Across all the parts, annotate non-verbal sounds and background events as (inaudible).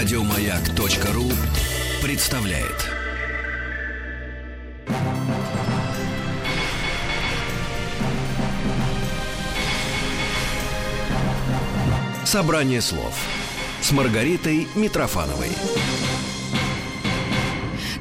Радиомаяк.ру представляет. Собрание слов с Маргаритой Митрофановой.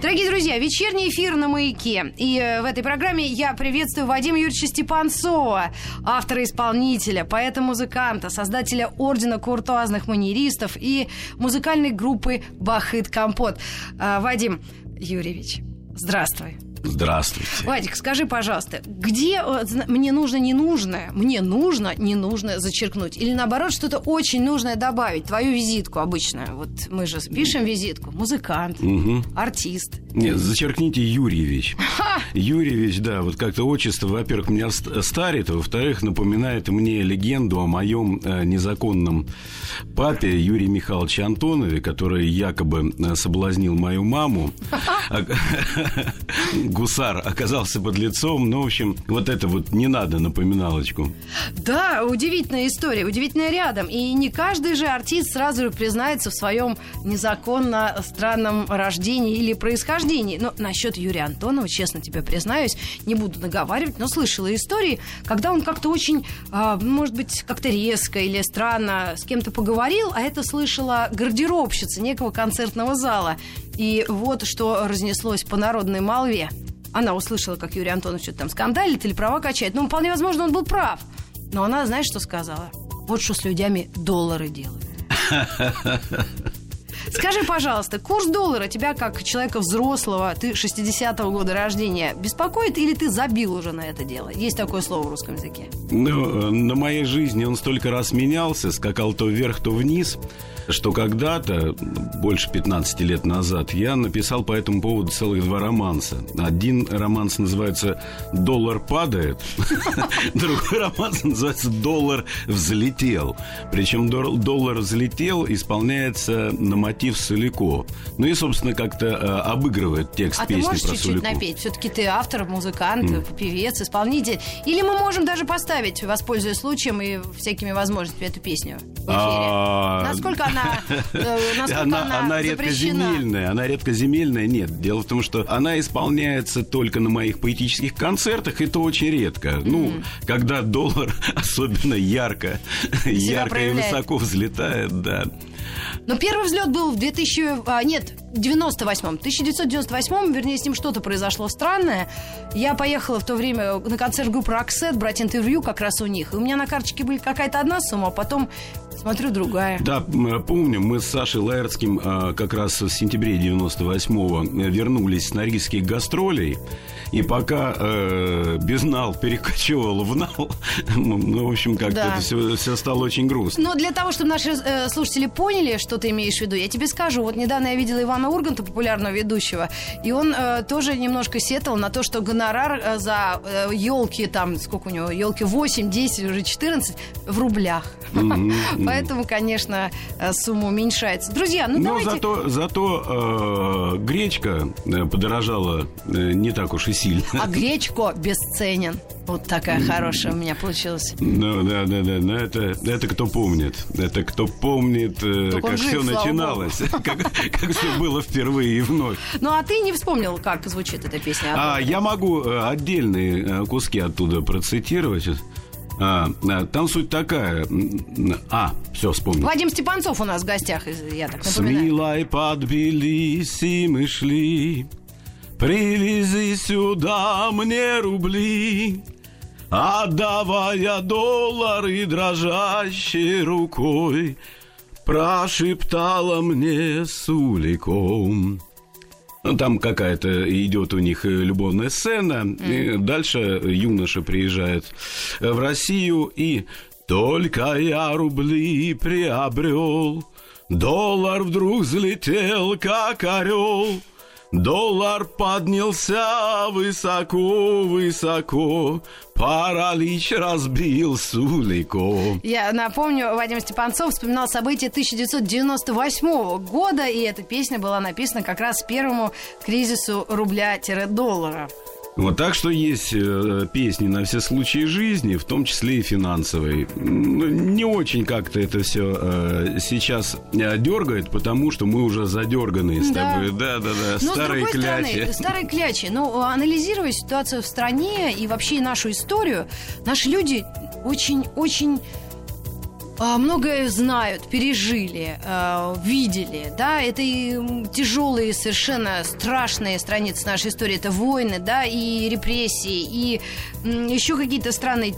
Дорогие друзья, вечерний эфир на «Маяке». И э, в этой программе я приветствую Вадима Юрьевича Степанцова, автора-исполнителя, поэта-музыканта, создателя Ордена куртуазных манеристов и музыкальной группы «Бахыт Компот». А, Вадим Юрьевич, здравствуй. Здравствуйте. Вадик, скажи, пожалуйста, где э, мне нужно ненужное, мне нужно ненужное зачеркнуть? Или наоборот, что-то очень нужное добавить? Твою визитку обычную. Вот мы же пишем визитку. Музыкант, Мгм. артист. Нет, зачеркните Юрьевич. Юрьевич, да, вот как-то отчество, во-первых, меня ст- старит, во-вторых, напоминает мне легенду о моем э, незаконном папе Юрии Михайловиче Антонове, который якобы э, соблазнил мою маму. (laughs) Гусар оказался под лицом. Ну, в общем, вот это вот не надо напоминалочку. Да, удивительная история, удивительная рядом. И не каждый же артист сразу признается в своем незаконно странном рождении или происхождении. Но насчет Юрия Антонова, честно тебе признаюсь, не буду наговаривать, но слышала истории, когда он как-то очень, а, может быть, как-то резко или странно с кем-то поговорил, а это слышала гардеробщица некого концертного зала. И вот что разнеслось по народной молве. Она услышала, как Юрий Антонов что-то там скандалит или права качает. Ну, вполне возможно, он был прав. Но она, знаешь, что сказала? Вот что с людьми доллары делают. (laughs) Скажи, пожалуйста, курс доллара тебя, как человека взрослого, ты 60-го года рождения, беспокоит или ты забил уже на это дело? Есть такое слово в русском языке. Ну, на моей жизни он столько раз менялся, скакал то вверх, то вниз, что когда-то, больше 15 лет назад, я написал по этому поводу целых два романса. Один романс называется «Доллар падает», (laughs) другой романс называется «Доллар взлетел». Причем дол- «Доллар взлетел» исполняется на мотив Солико. Ну и, собственно, как-то э, обыгрывает текст А ты песни можешь про чуть-чуть Солико. напеть? Все-таки ты автор, музыкант, певец, исполнитель. Или мы можем даже поставить, воспользуясь случаем и всякими возможностями, эту песню в эфире? А, Насколько она, э, (laughs) насколько она, она, она редкоземельная. Она редкоземельная, нет. Дело в том, что она исполняется только на моих поэтических концертах, и то очень редко. Ну, когда доллар (laughs) особенно ярко, ярко и высоко взлетает, да. Но первый взлет был в 2000... а, нет, 98-м. В 1998-м, вернее, с ним что-то произошло странное. Я поехала в то время на концерт группы «Роксет» брать интервью как раз у них. И у меня на карточке были какая-то одна сумма, а потом смотрю другая. Да, помню, мы с Сашей Лаэртским а, как раз в сентябре 98-го вернулись с норильских гастролей. И пока э, безнал перекочевывал в нал, (laughs) ну, ну, в общем, как-то Да. это все, все стало очень грустно. Но для того, чтобы наши э, слушатели поняли, что ты имеешь в виду, я тебе скажу. Вот недавно я видела Ивана Урганта, популярного ведущего, и он э, тоже немножко сетовал на то, что гонорар э, за елки, там, сколько у него, елки 8, 10, уже 14 в рублях. (laughs) Поэтому, конечно, э, сумма уменьшается. Друзья, ну Но давайте... зато, зато э, гречка э, подорожала э, не так уж и сильно. А гречко бесценен. Вот такая хорошая у меня получилась. Ну, да, да, да, но это, это кто помнит. Это кто помнит, э, он как жив, все начиналось, (laughs) как, как все было впервые и вновь. Ну, а ты не вспомнил, как звучит эта песня? А, я могу э, отдельные э, куски оттуда процитировать. А, а, там суть такая. А, все, вспомнил. Вадим Степанцов у нас в гостях, я так напоминаю. Смилай под Тбилиси мы шли, Привези сюда мне рубли, Отдавая доллары дрожащей рукой, Прошептала мне с уликом. Там какая-то идет у них э, любовная сцена. И дальше юноша приезжает в Россию и только я рубли приобрел, доллар вдруг взлетел, как орел. Доллар поднялся высоко-высоко, паралич разбил Сулико. Я напомню, Вадим Степанцов вспоминал события 1998 года, и эта песня была написана как раз первому кризису рубля-доллара. Вот так что есть э, песни на все случаи жизни, в том числе и финансовые. Ну, не очень как-то это все э, сейчас э, дергает, потому что мы уже задерганные с Да. тобой. Да, да, да. Но, старые с другой клячи. стороны, старые клячи. Но анализируя ситуацию в стране и вообще нашу историю, наши люди очень-очень многое знают, пережили, а, видели, да, это и тяжелые, совершенно страшные страницы нашей истории, это войны, да, и репрессии, и еще какие-то странные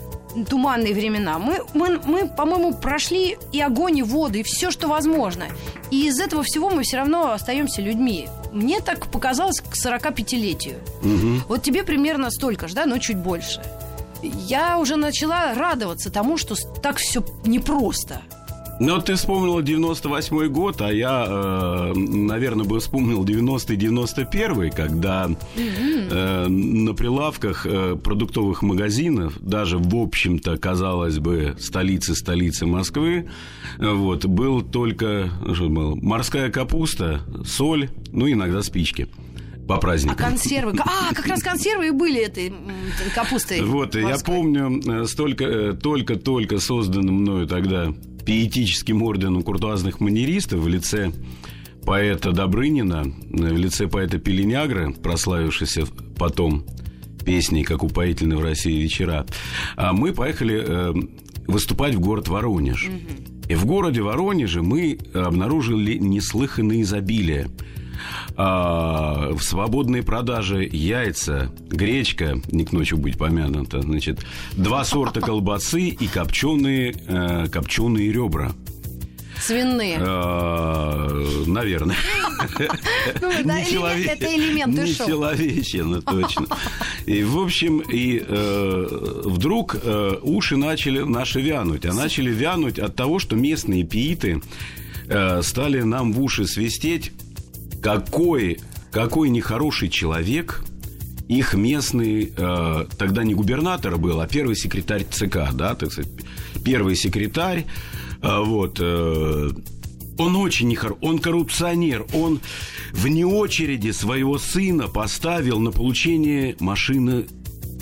туманные времена. Мы, мы, мы, по-моему, прошли и огонь, и воду, и все, что возможно. И из этого всего мы все равно остаемся людьми. Мне так показалось к 45-летию. Вот тебе примерно столько же, да, но чуть больше. Я уже начала радоваться тому, что так все непросто. Ну, вот ты вспомнила 98 год, а я, э, наверное, бы вспомнил 90-91, когда э, на прилавках э, продуктовых магазинов, даже, в общем-то, казалось бы, столицы-столицы Москвы, э, вот, был только что было, морская капуста, соль, ну, иногда спички по А праздникам. консервы... А, как раз консервы и были этой капустой. Вот, я морской. помню, э, столько, э, только-только созданным мною тогда пиетическим орденом куртуазных манеристов в лице поэта Добрынина, э, в лице поэта Пеленягра, прославившийся потом песней «Как упоительны в России вечера», а мы поехали выступать в город Воронеж. И в городе Воронеже мы обнаружили неслыханное изобилие. А, в свободной продаже яйца, гречка, не к ночи быть помянута, значит, два сорта колбасы и копченые, э, копченые ребра. Свиные. Э, наверное. Ну, Не человечина, точно. И, в общем, и э, вдруг э, уши начали наши вянуть. А начали вянуть от того, что местные пииты э, стали нам в уши свистеть, какой, какой нехороший человек их местный, э, тогда не губернатор был, а первый секретарь ЦК, да, так сказать, первый секретарь, э, вот, э, он очень нехороший, он коррупционер, он вне очереди своего сына поставил на получение машины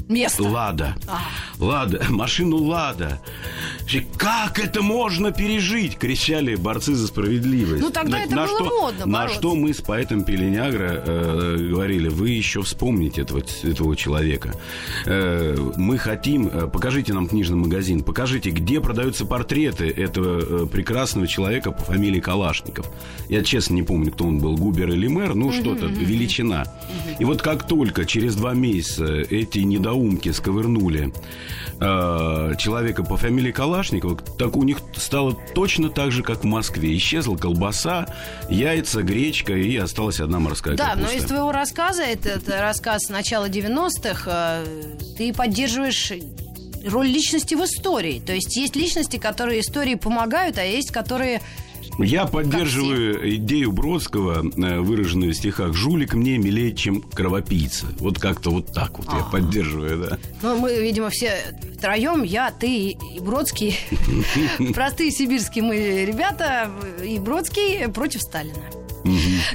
Место. Лада. А. Лада, (laughs) машину Лада. Как это можно пережить? Кричали борцы за справедливость. Ну, тогда это было что, модно На бороться. что мы с поэтом Пеленягра э, говорили, вы еще вспомните этого, этого человека. Э, мы хотим, э, покажите нам книжный магазин, покажите, где продаются портреты этого э, прекрасного человека по фамилии Калашников. Я честно не помню, кто он был, Губер или мэр, ну что-то, величина. И вот как только через два месяца эти недоумки сковырнули э, человека по фамилии Калашников, так у них стало точно так же, как в Москве. Исчезла колбаса, яйца, гречка, и осталась одна морская Да, но капуста. из твоего рассказа, это, это рассказ начала 90-х, э, ты поддерживаешь роль личности в истории. То есть есть личности, которые истории помогают, а есть, которые... Я поддерживаю идею Бродского, э, выраженную в стихах «Жулик мне милее, чем кровопийца». Вот как-то вот так вот я Ага. поддерживаю, да. Ну, мы, видимо, все втроем, я, ты и Бродский. (laughs) Простые сибирские мы ребята, и Бродский против Сталина.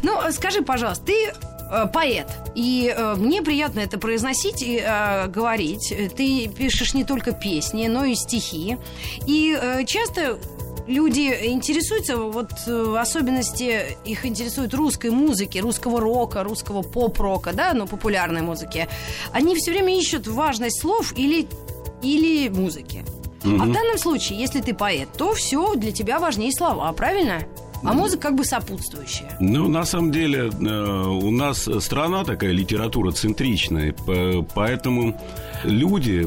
Ну, скажи, пожалуйста, ты э, поэт, и э, мне приятно это произносить и э, говорить. Ты пишешь не только песни, но и стихи. И э, часто люди интересуются, вот э, в особенности их интересует русской музыки, русского рока, русского поп-рока, да, ну, популярной музыки. Они все время ищут важность слов или, или музыки. А в данном случае, если ты поэт, то все для тебя важнее слова, правильно? А музыка как бы сопутствующая. Ну, на самом деле, э, у нас страна такая литература центричная, по- поэтому люди,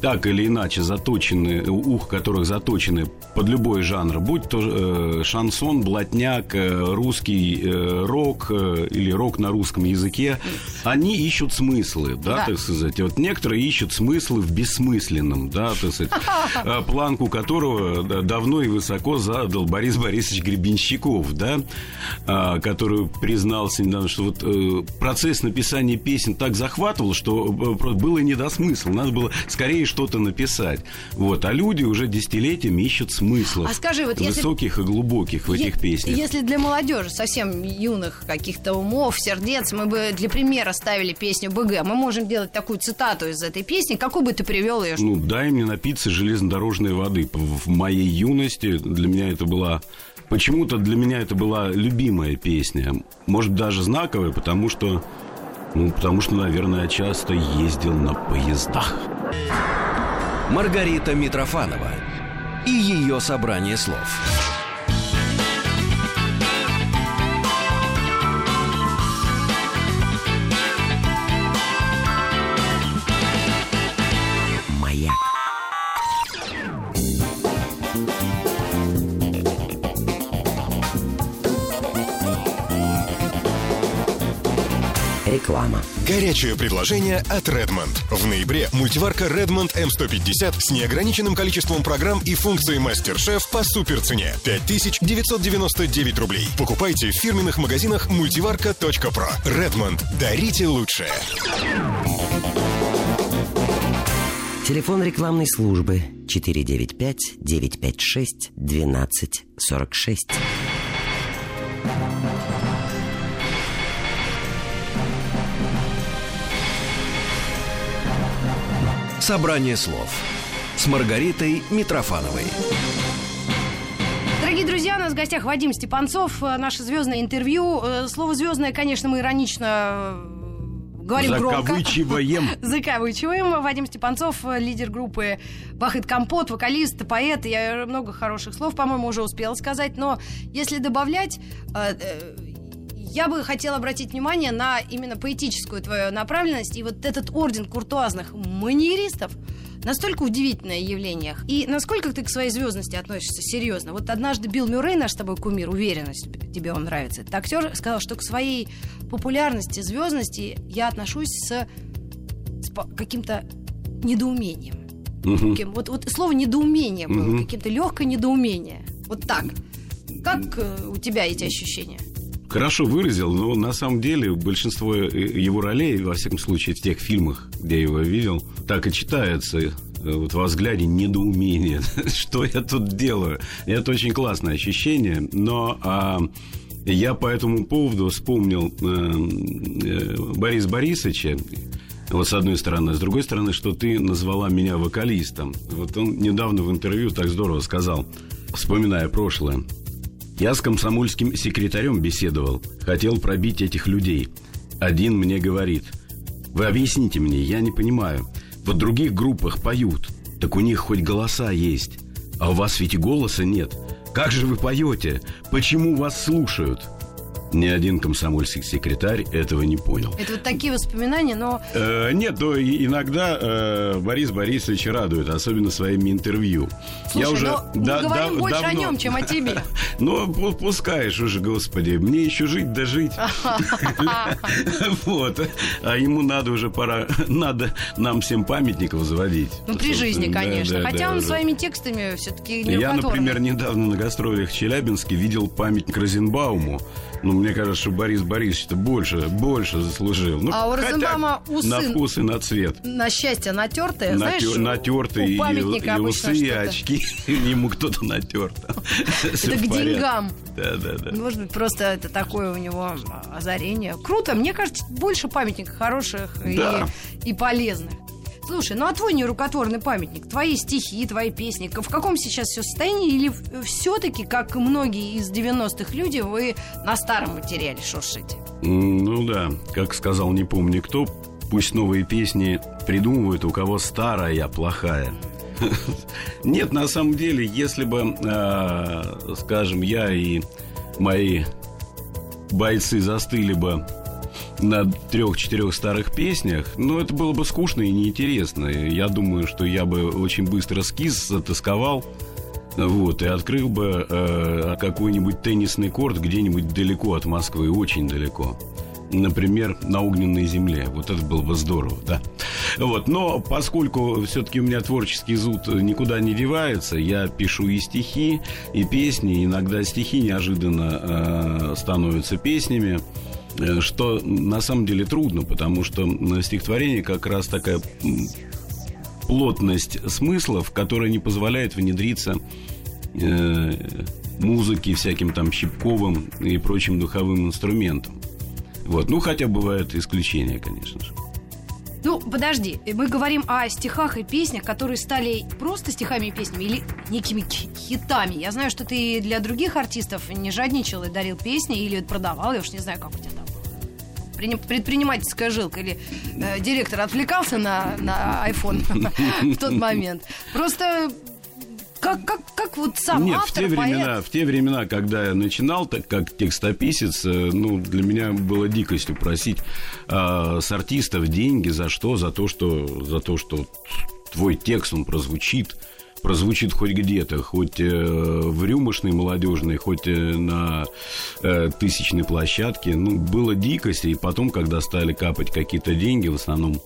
так или иначе заточены, ух которых заточены под любой жанр, будь то э, шансон, блатняк, э, русский э, рок э, или рок на русском языке, они ищут смыслы, да, Да. так сказать. Вот некоторые ищут смыслы в бессмысленном, да, так сказать, (laughs) э, планку которого да, давно и высоко задал Борис Борисович Гребенщиков, да, а, который признался недавно, что вот э, процесс написания песен так захватывал, что э, было не до смысла смысл? Надо было скорее что-то написать. Вот. А люди уже десятилетиями ищут смыслов. А скажи, вот если- высоких и глубоких в этих песнях. Если для молодежи, совсем юных каких-то умов, сердец, мы бы для примера ставили песню БГ, мы можем делать такую цитату из этой песни. Какую бы ты привел ее? Ну, дай мне напиться железнодорожной воды. В моей юности для меня это была... Почему-то для меня это была любимая песня. Может, даже знаковая, потому что... Ну, потому что, наверное, часто ездил на поездах. Маргарита Митрофанова и ее собрание слов. Реклама. Горячее предложение от Redmond. В ноябре мультиварка Redmond M150 с неограниченным количеством программ и функций мастер-шеф по суперцене. 5999 рублей. Покупайте в фирменных магазинах мультиварка.про. Redmond. Дарите лучшее. Телефон рекламной службы 495-956-1246. Собрание слов с Маргаритой Митрофановой. Дорогие друзья, у нас в гостях Вадим Степанцов, э, наше звездное интервью. Э, Слово звездное, конечно, мы иронично э, говорим громко. Закавычиваем. (laughs) Закавычиваем. Вадим Степанцов, лидер группы Бахыт Компот, вокалист, поэт. Я много хороших слов, по-моему, уже успела сказать. Но если добавлять, я бы хотела обратить внимание на именно поэтическую твою направленность. И вот этот орден куртуазных маньеристов настолько удивительное явление. И насколько ты к своей звездности относишься серьезно? Вот однажды Билл Мюррей, наш с тобой кумир, уверенность, тебе он нравится. Этот актер сказал, что к своей популярности, звездности я отношусь с, с каким-то недоумением. Таким- вот, вот слово недоумение было, каким-то легкое недоумение. Вот так. Как э, у тебя эти ощущения? Хорошо выразил, но на самом деле большинство э, его ролей, во всяком случае, в тех фильмах, где я его видел, так и читается э, вот во взгляде недоумение. (laughs) Что я тут делаю? Это очень классное ощущение, но а, я по этому поводу вспомнил э, э, Бориса Борисовича, вот с одной стороны. С другой стороны, что ты назвала меня вокалистом. Вот он недавно в интервью так здорово сказал, вспоминая прошлое. Я с комсомольским секретарем беседовал, хотел пробить этих людей. Один мне говорит, вы объясните мне, я не понимаю. В других группах поют, так у них хоть голоса есть, а у вас ведь голоса нет. Как же вы поете? Почему вас слушают? Ни один комсомольский секретарь этого не понял. Это вот такие воспоминания, но Э, нет, но иногда э, Борис Борисович радует, особенно своими интервью. Слушай, но мы говорим больше о нем, чем о тебе. (laughs) Ну, пу- пускаешь уже, господи, мне еще жить да жить. (laughs) (laughs) Вот. А ему надо уже пора, надо нам всем памятников заводить. ну, при жизни, Да, конечно. да, Хотя да, он уже. своими текстами все-таки Я, например, недавно на гастролях в Челябинске видел памятник Розенбауму. Ну, мне кажется, что Борис Борисович-то больше, больше заслужил. Ну, А у Розенбаума усы- На вкус и на цвет. на счастье натертые, знаешь, Натер- натертые у и, и усы, и очки. (laughs) Ему кто-то натер. Это к деньгам. Да, да, да. Может быть, просто это такое у него озарение. Круто, мне кажется, больше памятников хороших и полезных. Слушай, ну а твой нерукотворный памятник, твои стихи, твои песни, в каком сейчас все состоянии? Или все-таки, как многие из 90-х люди, вы на старом материале шуршите? Ну да, как сказал не помню кто, пусть новые песни придумывают, у кого старая плохая. (laughs) Нет, на самом деле, если бы, э, скажем, я и мои бойцы застыли бы на трех-четырех старых песнях, ну, это было бы скучно и неинтересно. Я думаю, что я бы очень быстро скиз затасковал, вот, и открыл бы э, какой-нибудь теннисный корт где-нибудь далеко от Москвы, очень далеко. Например, на огненной земле. Вот это было бы здорово, да. Вот, но поскольку все-таки у меня творческий зуд никуда не девается, я пишу и стихи, и песни. Иногда стихи неожиданно э, становятся песнями. Э, Что на самом деле трудно, потому что стихотворение как раз такая плотность смыслов, которая не позволяет внедриться э, музыке, всяким там щипковым и прочим духовым инструментам. Вот. Ну, хотя бывают исключения, конечно же. Ну, подожди, мы говорим о стихах и песнях, которые стали просто стихами и песнями или некими хитами. Я знаю, что ты для других артистов не жадничал и дарил песни или продавал, я уж не знаю, как у тебя предпринимательская жилка или э, директор отвлекался на, на iPhone (laughs) в тот момент. Просто как, как, как вот сам Нет, автор, в те, времена, поэт... в те времена, когда я начинал так, как текстописец, э, ну, для меня было дикостью просить э, с артистов деньги за что? За то, что, за то, что твой текст, он прозвучит, прозвучит хоть где-то, хоть э, в рюмошной молодежной, хоть э, на э, тысячной площадке. Ну, было дикость, и потом, когда стали капать какие-то деньги, в основном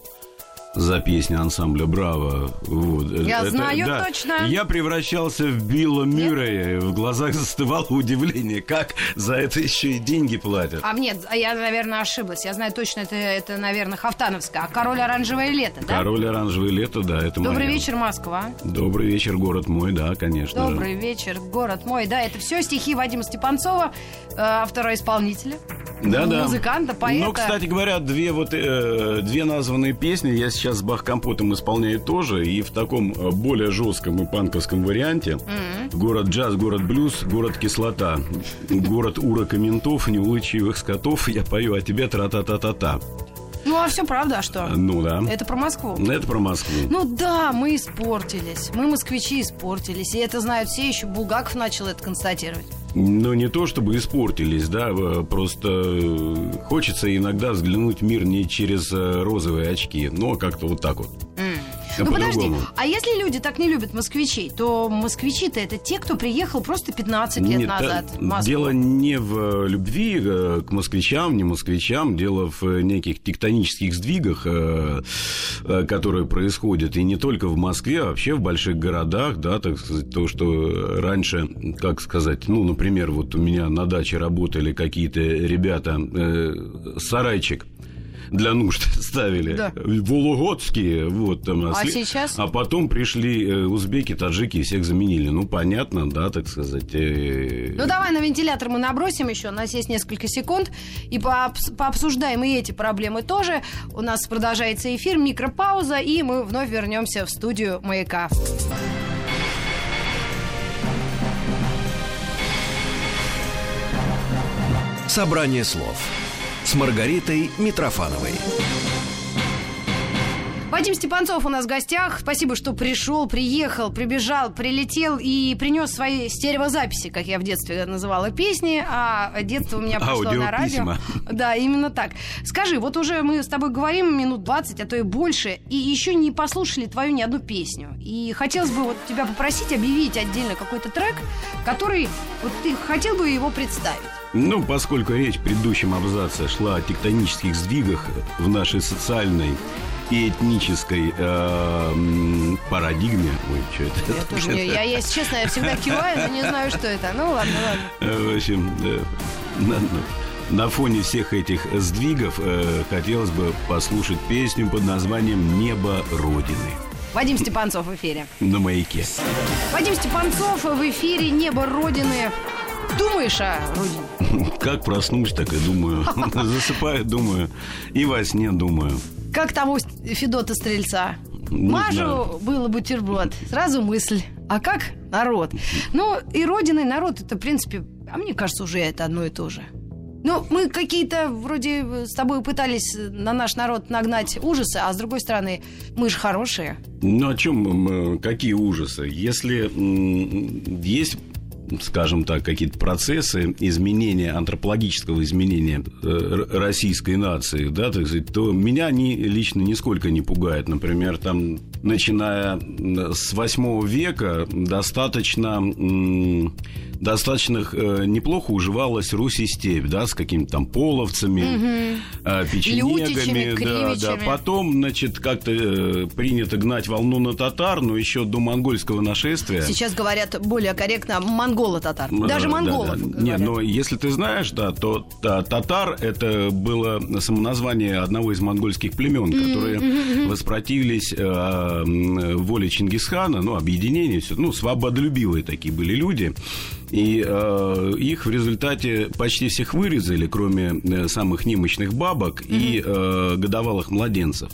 за песни ансамбля «Браво». Вот. Я это, знаю да, точно. Я превращался в Билла Мюррея. В глазах (laughs) застывало удивление, как за это еще и деньги платят. А нет, а я, наверное, ошиблась. Я знаю точно, это, это наверное, Хафтановская. А «Король оранжевое лето», да? «Король оранжевое лето», да, это Добрый моя. вечер, Москва. Добрый вечер, город мой, да, конечно. Добрый же. вечер, город мой, да. Это все стихи Вадима Степанцова, э, автора-исполнителя. Да, да. Музыканта, поэта. Ну, кстати говоря, две вот э, две названные песни я сейчас с Бах-компотом исполняю тоже, и в таком э, более жестком и панковском варианте. Mm-hmm. Город джаз, город блюз, город кислота, город урок и ментов, неулычивых скотов. Я пою о тебе тра-та-та-та-та. Ну, а все правда, а что? Ну, да. Это про Москву. Это про Москву. Ну, да, мы испортились. Мы, москвичи, испортились. И это знают все, еще Булгаков начал это констатировать. Ну, не то чтобы испортились, да, просто э, хочется иногда взглянуть в мир не через э, розовые очки, но как-то вот так вот. Ну подожди, а если люди так не любят москвичей, то москвичи-то это те, кто приехал просто 15 лет Нет, назад в Москву. Дело не в э, любви э, к москвичам, не москвичам, дело в э, неких тектонических сдвигах, которые происходят, и не только в Москве, а вообще в больших городах, да, так сказать, то, что раньше, как сказать, ну, например, вот у меня на даче работали какие-то ребята, сарайчик, для нужд (laughs) ставили. Да. Вологодские. Вот, там, а, а сейчас? А потом пришли э, узбеки, таджики и всех заменили. Ну, понятно, да, так сказать. Э, ну, давай на вентилятор мы набросим еще. У нас есть несколько секунд. И пообсуждаем и эти проблемы тоже. У нас продолжается эфир, микропауза, и мы вновь вернемся в студию «Маяка». Собрание слов с Маргаритой Митрофановой. Вадим Степанцов у нас в гостях. Спасибо, что пришел, приехал, прибежал, прилетел и принес свои стереозаписи, как я в детстве называла песни, а детство у меня прошло на радио. Да, именно так. Скажи, вот уже мы с тобой говорим минут 20, а то и больше, и еще не послушали твою ни одну песню. И хотелось бы вот тебя попросить объявить отдельно какой-то трек, который вот ты хотел бы его представить. Ну, поскольку речь в предыдущем абзаце шла о тектонических сдвигах в нашей социальной и этнической э, парадигме. Ой, что это? Я тоже не, я, если честно, я всегда киваю, но не знаю, что это. Ну ладно, ладно. Э, в общем, э, на, на фоне всех этих сдвигов э, хотелось бы послушать песню под названием «Небо Родины». Вадим Степанцов в эфире. На маяке. Вадим Степанцов в эфире «Небо Родины». Думаешь о родине? (laughs) Как проснусь, так и думаю. (laughs) Засыпаю, думаю. И во сне думаю. Как тому Федота Стрельца? Не Мажу знаю. было бутерброд. Сразу мысль. А как народ? Ну, и родина, и народ, это, в принципе, а мне кажется, уже это одно и то же. Ну, мы какие-то вроде с тобой пытались на наш народ нагнать ужасы, а с другой стороны, мы же хорошие. Ну, о чем, какие ужасы? Если есть скажем так, какие-то процессы изменения, антропологического изменения э, российской нации, да, так сказать, то меня они лично нисколько не пугают. Например, там, начиная с 8 века, достаточно достаточно э, неплохо уживалась Русь и степь, да, с какими-то там половцами, угу. печенегами. Да, да. Потом, значит, как-то э, принято гнать волну на татар, но еще до монгольского нашествия. Сейчас говорят более корректно монголо-татар. Даже монголов. Да, да. Нет, но если ты знаешь, да, то да, татар это было самоназвание одного из монгольских племен, которые mm-hmm. воспротивились э, воли Чингисхана, ну, объединение, все, ну, свободолюбивые такие были люди. И э, их в результате почти всех вырезали, кроме э, самых немощных бабок mm-hmm. и э, годовалых младенцев.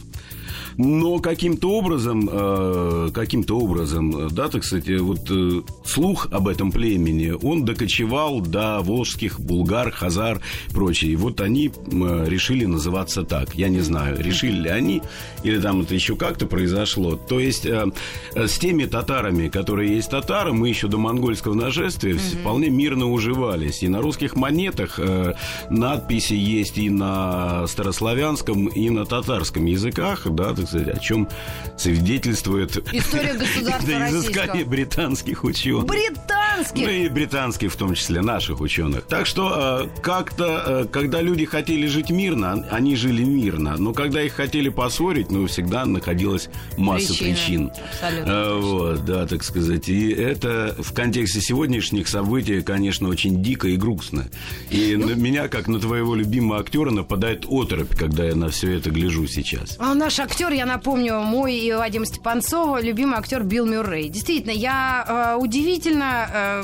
Но каким-то образом, э, каким-то образом, да, так сказать, вот э, слух об этом племени, он докочевал до волжских булгар, хазар и прочее. И вот они э, решили называться так. Я не знаю, решили ли они, или там это еще как-то произошло. То есть э, с теми татарами, которые есть татары, мы еще до монгольского нашествия mm-hmm. вполне мирно уживались. И на русских монетах э, надписи есть и на старославянском, и на татарском языках, да, так сказать, о чем свидетельствует История государства (laughs) изыскание британских ученых. Британских? Ну и британских, в том числе наших ученых. Так что э, как-то, э, когда люди хотели жить мирно, они жили мирно. Но когда их хотели поссорить, ну, всегда находилась масса причин. Абсолютно Э, Вот, да, так сказать. И это в контексте сегодняшних событий, конечно, очень дико и грустно. И Ну. на меня, как на твоего любимого актера, нападает оторопь, когда я на все это гляжу сейчас. А наш актер, я напомню, мой и Вадим Степанцова, любимый актер Билл Мюррей. Действительно, я э, удивительно э,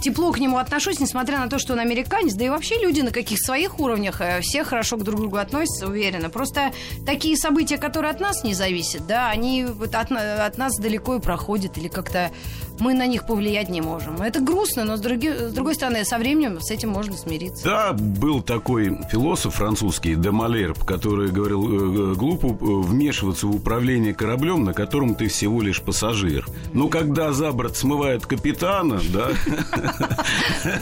тепло к нему отношусь, несмотря на то, что он американец, да и вообще люди на каких своих уровнях э, все хорошо к друг другу относятся, уверенно. Просто такие события, которые от нас не зависят, да, они вот от, от нас далеко и проходят, или как-то мы на них повлиять не можем. Это грустно, но с, други- с другой стороны, со временем с этим можно смириться. Да, был такой философ французский, де Малерб, который говорил, э, глупо э, вмешиваться в управление кораблем, на котором ты всего лишь пассажир. Но когда за борт смывают капитана, да,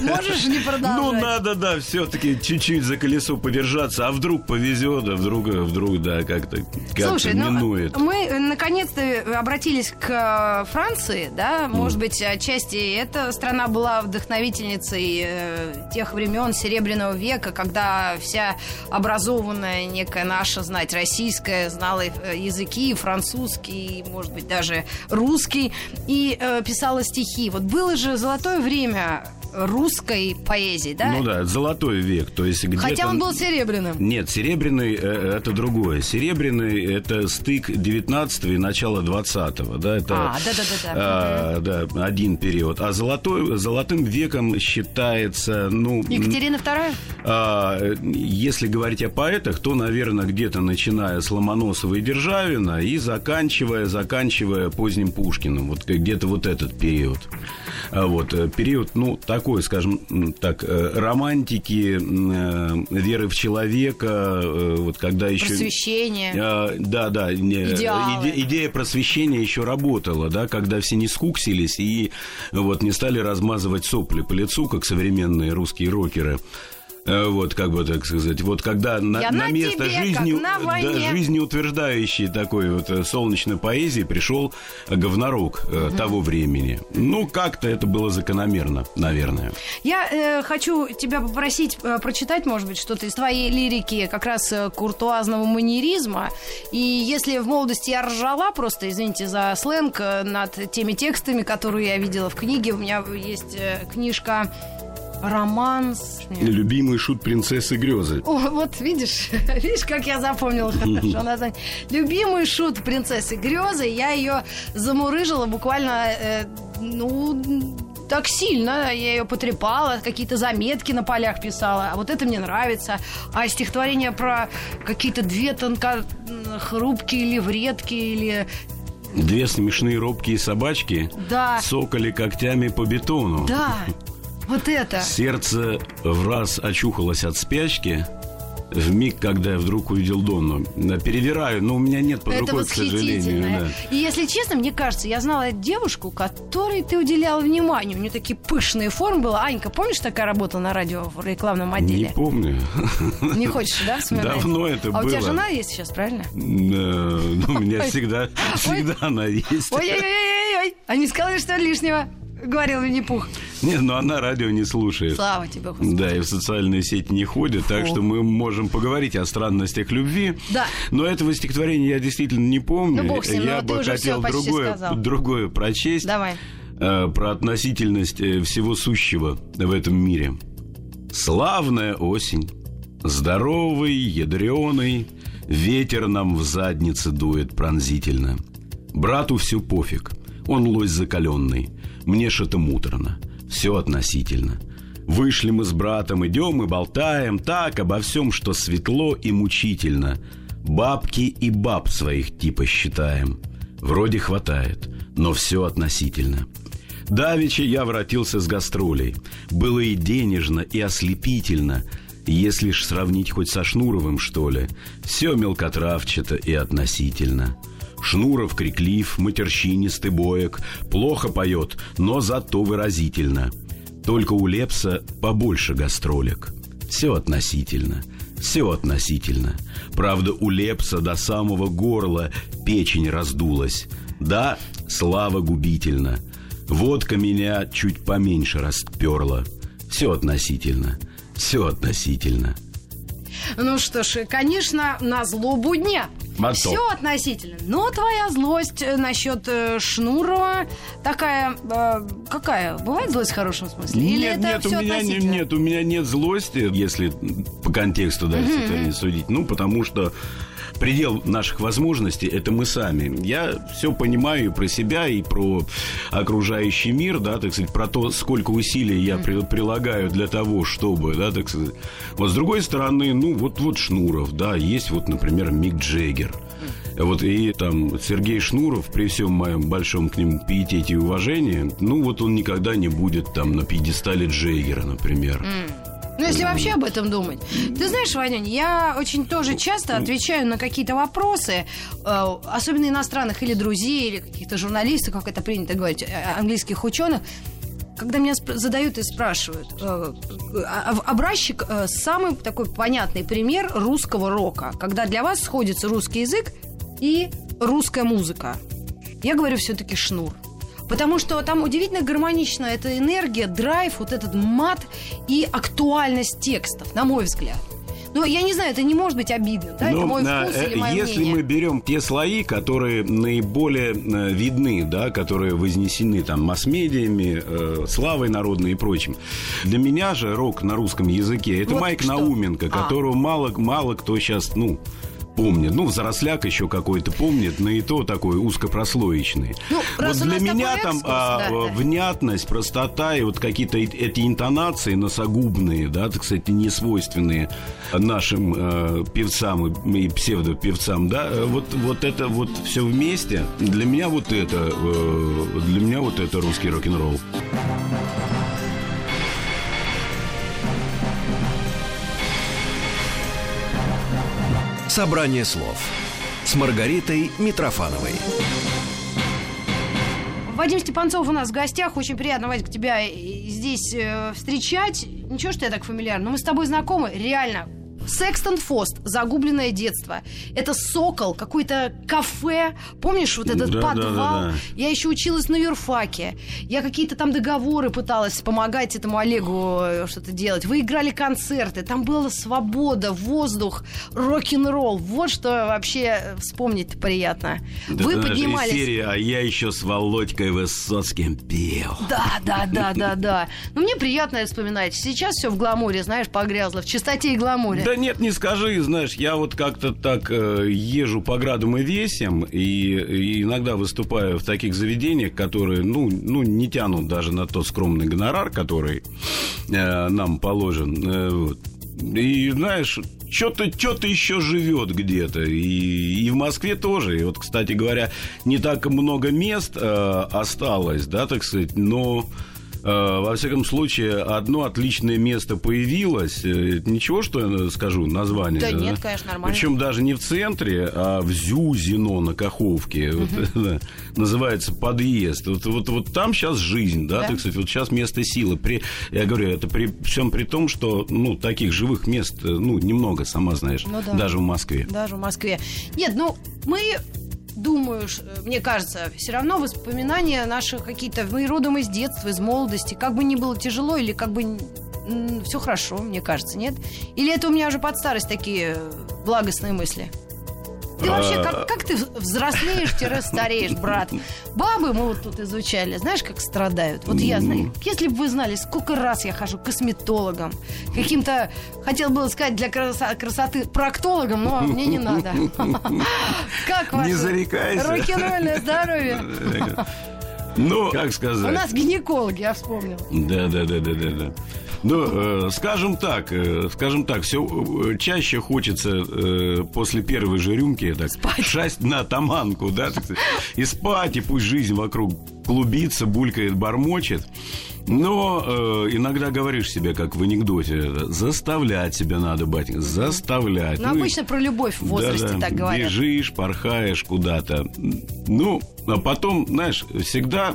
Можешь не продолжать? ну надо, да, все-таки чуть-чуть за колесо подержаться, а вдруг повезет, а вдруг, а вдруг, да, как-то как ну, минует. мы э, наконец-то обратились к э, Франции, да, может быть, отчасти эта страна была вдохновительницей э, тех времен Серебряного века, когда вся образованная некая наша знать российская знала э, языки, французский, может быть, даже русский, и э, писала стихи. Вот было же золотое время русской поэзии, да? Ну да, золотой век, то есть где-то... Хотя он был серебряным. Нет, серебряный э, это другое. Серебряный это стык 19 и начало 20 да, это А, да-да-да-да. а, да, один период. А золотой, золотым веком считается, ну, Екатерина вторая? а, если говорить о поэтах, то, наверное, где-то начиная с Ломоносова и Державина и заканчивая, заканчивая поздним Пушкиным. Вот где-то вот этот период. А Вот, э, период, ну, такой, скажем так, э, романтики, э, веры в человека, э, вот когда еще... Просвещение. А, да, да, Идеалы. иде- идея просвещения еще работала, да, когда все не скуксились и вот не стали размазывать сопли по лицу, как современные русские рокеры. Э, Вот, как бы так сказать, вот когда на, Я на на место тебе, жизни, на да, жизнеутверждающей такой вот э, солнечной поэзии пришел говнорок э, того времени. Ну, как-то это было закономерно, наверное. Я э, хочу тебя попросить э, прочитать, может быть, что-то из твоей лирики, как раз э, куртуазного манеризма. И если в молодости я ржала, просто, извините за сленг, э, над теми текстами, которые я видела в книге, у меня есть э, книжка «Романс». Любимый шут принцессы Грезы. О, вот видишь, (laughs) видишь, как я запомнила хорошо (laughs) название. Любимый шут принцессы Грезы. Я ее замурыжила буквально, э, ну, так сильно. Я ее потрепала, какие-то заметки на полях писала. А вот это мне нравится. А стихотворение про какие-то две тонко хрупкие или вредки или Две смешные робкие собачки Да. сокали когтями по бетону. да, (laughs) вот это. Сердце в раз очухалось от спячки в миг, когда я вдруг увидел Донну. Да, Перевираю, но у меня нет под Это рукой, к сожалению. да. И если честно, мне кажется, я знала девушку, которой ты уделял внимание. У нее такие пышные формы было. Анька, помнишь, такая работала на радио в рекламном Не отделе? помню. Не хочешь, да, вспоминать? Давно это А у тебя было. жена есть сейчас, правильно? Э, Ну, у меня всегда, всегда она есть. Ой-ой-ой-ой, а не сказали, что лишнего? Говорил Винни-Пух. Нет, но она радио не слушает. Слава тебе, Господи. Да, и в социальные сети не ходит, так Фу. что мы можем поговорить о странностях любви. Да. Но этого стихотворения я действительно не помню. Ну, бог с ним, я ну, ты бы уже хотел почти другое, сказал. другое прочесть. Давай. э, про относительность э, всего сущего в этом мире. Славная осень, здоровый, ядреный, ветер нам в заднице дует пронзительно. Брату все пофиг. Он лось закаленный. Мне что-то муторно. Все относительно. Вышли мы с братом, идем и болтаем так обо всем, что светло и мучительно. Бабки и баб своих типа считаем. Вроде хватает, но все относительно. Давича я воротился с гастролей. Было и денежно, и ослепительно. Если ж сравнить хоть со Шнуровым, что ли. Все мелкотравчато и относительно. Шнуров криклив, матерщинистый боек, плохо поет, но зато выразительно. Только у Лепса побольше гастролек. Все относительно. Все относительно. Правда, у Лепса до самого горла печень раздулась. Да, слава губительна. Водка меня чуть поменьше расперла. Все относительно. Все относительно. Ну что ж, конечно, на злобу дня. Мотор. Все относительно. Но твоя злость э, насчет э, Шнурова такая... э, какая? Бывает злость в хорошем смысле? Или нет, это нет, у меня не- нет, у меня нет злости, если по контексту дать стихотворение судить. Ну, потому что предел наших возможностей это мы сами. Я все понимаю и про себя, и про окружающий мир, да, так сказать, про то, сколько усилий я при- прилагаю для того, чтобы, да, так сказать. Вот с другой стороны, ну, вот, вот Шнуров, да, есть вот, например, Мик Джеггер. Вот и там Сергей Шнуров, при всем моем большом к нему пиетете и уважении, ну вот он никогда не будет там на пьедестале Джейгера, например. Ну, если вообще об этом думать. Ты знаешь, Ванюнь, я очень тоже часто отвечаю на какие-то вопросы, э, особенно иностранных или друзей, или каких-то журналистов, как это принято говорить, э, английских ученых, когда меня задают и спрашивают, э, а- а- образчик, самый такой понятный пример русского рока, когда для вас сходится русский язык и русская музыка. Я говорю все-таки шнур. Потому что там удивительно гармонично эта энергия, драйв, вот этот мат и актуальность текстов, на мой взгляд. Ну, я не знаю, это не может быть обидным, да? это Ну, мой на- вкус э, или мое если мнение. мы берем те слои, которые наиболее э, видны, да, которые вознесены там масс-медиами, э, славой народной и прочим. Для меня же рок на русском языке это Вот Майк что. Науменко, А. которого мало, мало кто сейчас, ну, помнит. Ну, взросляк еще какой-то помнит, но и то такой узкопрослоечный. Ну, вот для меня там экскурс, а, да, э, да. внятность, простота и вот какие-то эти интонации носогубные, да, так сказать, не свойственные нашим э, певцам и, и псевдопевцам, да, э, вот, вот это вот все вместе, для меня вот это, э, для меня вот это русский рок-н-ролл. Собрание слов с Маргаритой Митрофановой. Вадим Степанцов у нас в гостях. Очень приятно, Вадик, тебя здесь э, встречать. Ничего, что я так фамильярна, но мы с тобой знакомы. Реально. Секстон Фост, загубленное детство. Это сокол, какое-то кафе. Помнишь вот этот Да, да, подвал? да, да. Я еще училась на юрфаке. Я какие-то там договоры пыталась помогать этому Олегу э, что-то делать. Вы играли концерты. Там была свобода, воздух, рок-н-ролл. Вот что вообще вспомнить приятно. Да Вы поднимались... серии, а я еще с Володькой Высоцким пел. Да, да, да, да, да. Ну, мне приятно вспоминать. Сейчас все в гламуре, знаешь, погрязло, в чистоте и гламуре. Да нет, не скажи, знаешь, я вот как-то так э, езжу по градам и весям, и, и иногда выступаю в таких заведениях, которые, ну, ну, не тянут даже на тот скромный гонорар, который э, нам положен. э, вот. И знаешь, что-то что-то еще живет где-то. И, и в Москве тоже. И вот, кстати говоря, не так много мест э, осталось, да, так сказать, но во всяком случае, одно отличное место появилось. Э, Ничего, что я скажу, название. Да нет, конечно, нормально. Причем даже не в центре, а в Зюзино на Каховке. Вот, (laughs) да, называется подъезд. Вот, вот, вот там сейчас жизнь, да, Да. так сказать, вот сейчас место силы. При, я говорю, это при всем при том, что ну, таких живых мест, э, ну, немного, сама знаешь, Ну да. даже в Москве. Даже в Москве. Нет, ну, мы думаю, ш- мне кажется, все равно воспоминания наши какие-то, мы родом из детства, из молодости, как бы ни было тяжело или как бы все хорошо, мне кажется, нет? Или это у меня уже под старость такие э, благостные мысли? Ты вообще, как, как ты взрослеешь-стареешь, брат? Бабы мы вот тут изучали, знаешь, как страдают? Вот я знаю, если бы вы знали, сколько раз я хожу к косметологам, каким-то, хотел было сказать, для красоты проктологам, но мне не надо. (laughs) Как ваше? Не зарекайся. Рок-н-ролльное здоровье. Ну, как сказать? У нас гинекологи, я вспомнил. Да, да, да, да, да, да. Ну, э, скажем так, э, скажем так, все э, чаще хочется э, после первой же рюмки так, спать. шасть на таманку, да, так сказать, и спать, и пусть жизнь вокруг клубится, булькает, бормочет. Но э, иногда говоришь себе, как в анекдоте, заставлять себя надо, батенька, заставлять. Ну, ну обычно и, про любовь в возрасте да, да, так говорят. Бежишь, порхаешь куда-то. Ну, а потом, знаешь, всегда,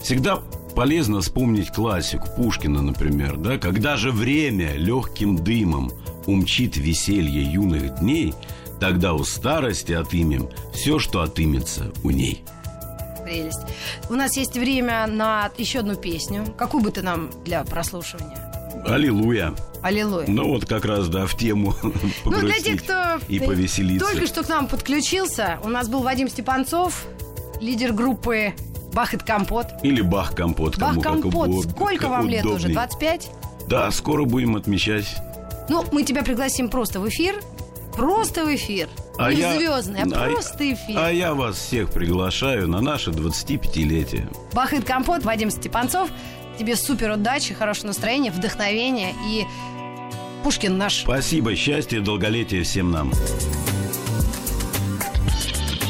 всегда полезно вспомнить классику Пушкина, например, да, когда же время легким дымом умчит веселье юных дней, тогда у старости отымем все, что отымется у ней. Прелесть. У нас есть время на еще одну песню. Какую бы ты нам для прослушивания? Аллилуйя. Аллилуйя. Ну вот как раз, да, в тему (laughs) Ну для тех, кто и повеселиться. только что к нам подключился, у нас был Вадим Степанцов, лидер группы Бах компот. Или бах компот. Бах компот. Сколько вам лет уже? 25? Да, скоро будем отмечать. Ну, мы тебя пригласим просто в эфир. Просто в эфир. А Не я, звездный, а, а просто эфир. А я вас всех приглашаю на наше 25-летие. Бах и компот, Вадим Степанцов. Тебе супер удачи, хорошего настроения, вдохновения и Пушкин наш. Спасибо, счастья, долголетия всем нам.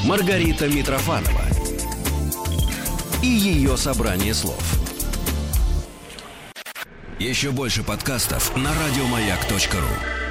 Маргарита Митрофанова и ее собрание слов. Еще больше подкастов на радиомаяк.ру